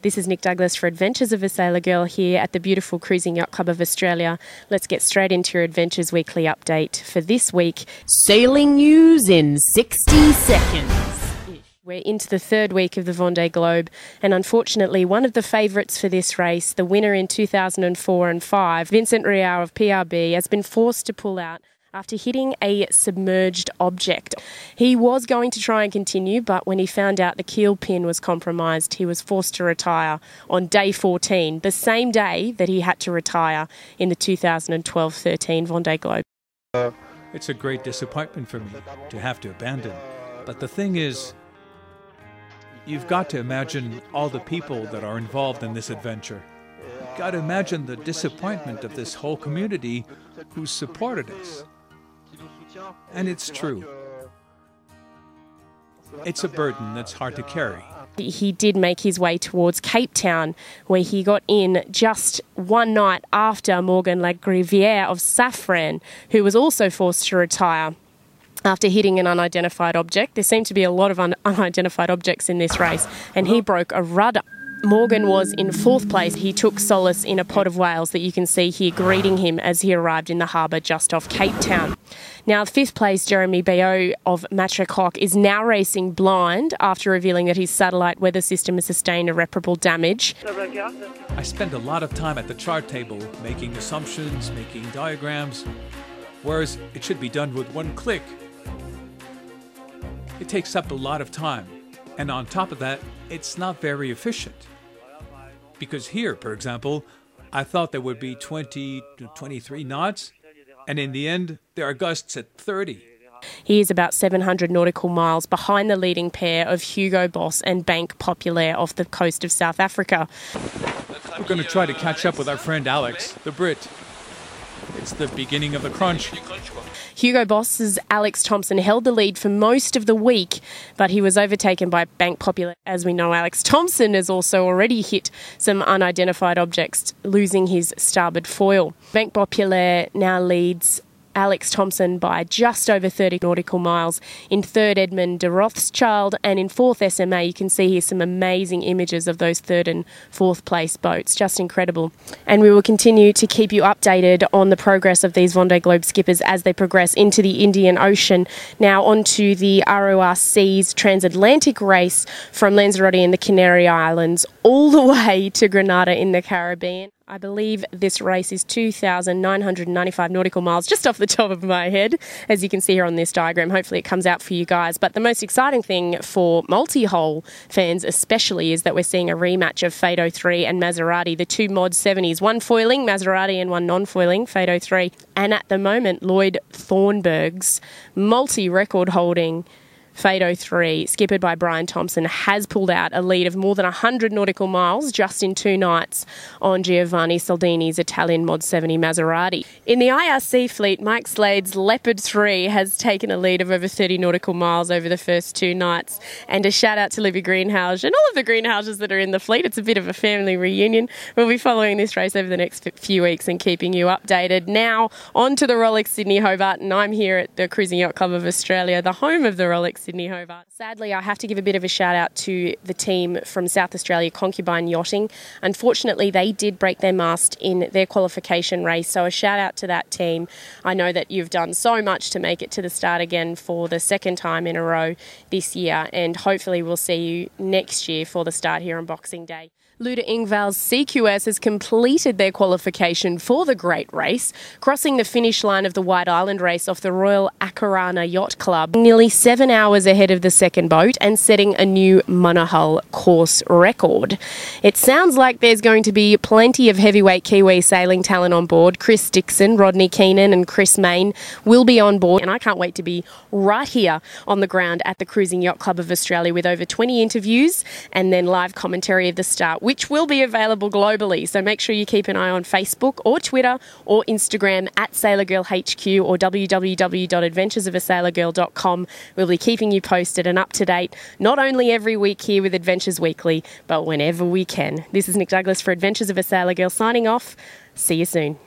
This is Nick Douglas for Adventures of a Sailor Girl here at the beautiful Cruising Yacht Club of Australia. Let's get straight into your Adventures Weekly update for this week. Sailing news in 60 seconds. We're into the third week of the Vendée Globe, and unfortunately, one of the favourites for this race, the winner in 2004 and 5, Vincent Riou of PRB, has been forced to pull out after hitting a submerged object. He was going to try and continue, but when he found out the keel pin was compromised, he was forced to retire on day 14, the same day that he had to retire in the 2012 13 Vendée Globe. Uh, it's a great disappointment for me to have to abandon. But the thing is, you've got to imagine all the people that are involved in this adventure. You've got to imagine the disappointment of this whole community who supported us. And it's true. It's a burden that's hard to carry. He did make his way towards Cape Town, where he got in just one night after Morgan Lagravière of Safran, who was also forced to retire after hitting an unidentified object. There seemed to be a lot of un- unidentified objects in this race, and he broke a rudder. Morgan was in fourth place. He took solace in a pod of whales that you can see here greeting him as he arrived in the harbour just off Cape Town. Now, fifth place, Jeremy Beyou of Maître CoQ is now racing blind after revealing that his satellite weather system has sustained irreparable damage. I spend a lot of time at the chart table making assumptions, making diagrams, whereas it should be done with one click. It takes up a lot of time, and on top of that, it's not very efficient. Because here, for example, I thought there would be 20 to 23 knots, and in the end, there are gusts at 30. He is about 700 nautical miles behind the leading pair of Hugo Boss and Banque Populaire off the coast of South Africa. We're going to try to catch up with our friend Alex, the Brit. It's the beginning of the crunch. Hugo Boss's Alex Thomson held the lead for most of the week, but he was overtaken by Banque Populaire. As we know, Alex Thomson has also already hit some unidentified objects, losing his starboard foil. Banque Populaire now leads Alex Thomson by just over 30 nautical miles. In third, Edmond de Rothschild, and in fourth, SMA. You can see here some amazing images of those third and fourth place boats. Just incredible. And we will continue to keep you updated on the progress of these Vendée Globe skippers as they progress into the Indian Ocean. Now, onto the RORC's transatlantic race from Lanzarote in the Canary Islands all the way to Grenada in the Caribbean. I believe this race is 2,995 nautical miles, just off the top of my head, as you can see here on this diagram. Hopefully, it comes out for you guys. But the most exciting thing for multihull fans, especially, is that we're seeing a rematch of Phaedo 3 and Maserati, the two Mod 70s, one foiling, Maserati, and one non foiling, Phaedo 3. And at the moment, Lloyd Thornburg's multi record holding Phaedo 3, skippered by Brian Thompson, has pulled out a lead of more than 100 nautical miles just in two nights on Giovanni Soldini's Italian Mod 70 Maserati. In the IRC fleet, Mike Slade's Leopard 3 has taken a lead of over 30 nautical miles over the first two nights. And a shout out to Libby Greenhouse and all of the greenhouses that are in the fleet. It's a bit of a family reunion. We'll be following this race over the next few weeks and keeping you updated. Now, on to the Rolex Sydney Hobart, and I'm here at the Cruising Yacht Club of Australia, the home of the Rolex Sydney Hobart. Sadly, I have to give a bit of a shout out to the team from South Australia, Concubine Yachting. Unfortunately, they did break their mast in their qualification race, so a shout out to that team. I know that you've done so much to make it to the start again for the second time in a row this year, and hopefully, we'll see you next year for the start here on Boxing Day. Ludde Ingvall's CQS has completed their qualification for the Great Race, crossing the finish line of the White Island race off the Royal Akarana Yacht Club nearly seven hours ahead of the second boat and setting a new Monohull course record. It sounds like there's going to be plenty of heavyweight Kiwi sailing talent on board. Chris Dixon, Rodney Keenan, and Chris Main will be on board, and I can't wait to be right here on the ground at the Cruising Yacht Club of Australia with over 20 interviews and then live commentary of the start which will be available globally. So make sure you keep an eye on Facebook or Twitter or Instagram at SailorGirlHQ or www.adventuresofasailorgirl.com. We'll be keeping you posted and up to date, not only every week here with Adventures Weekly, but whenever we can. This is Nick Douglas for Adventures of a Sailor Girl signing off. See you soon.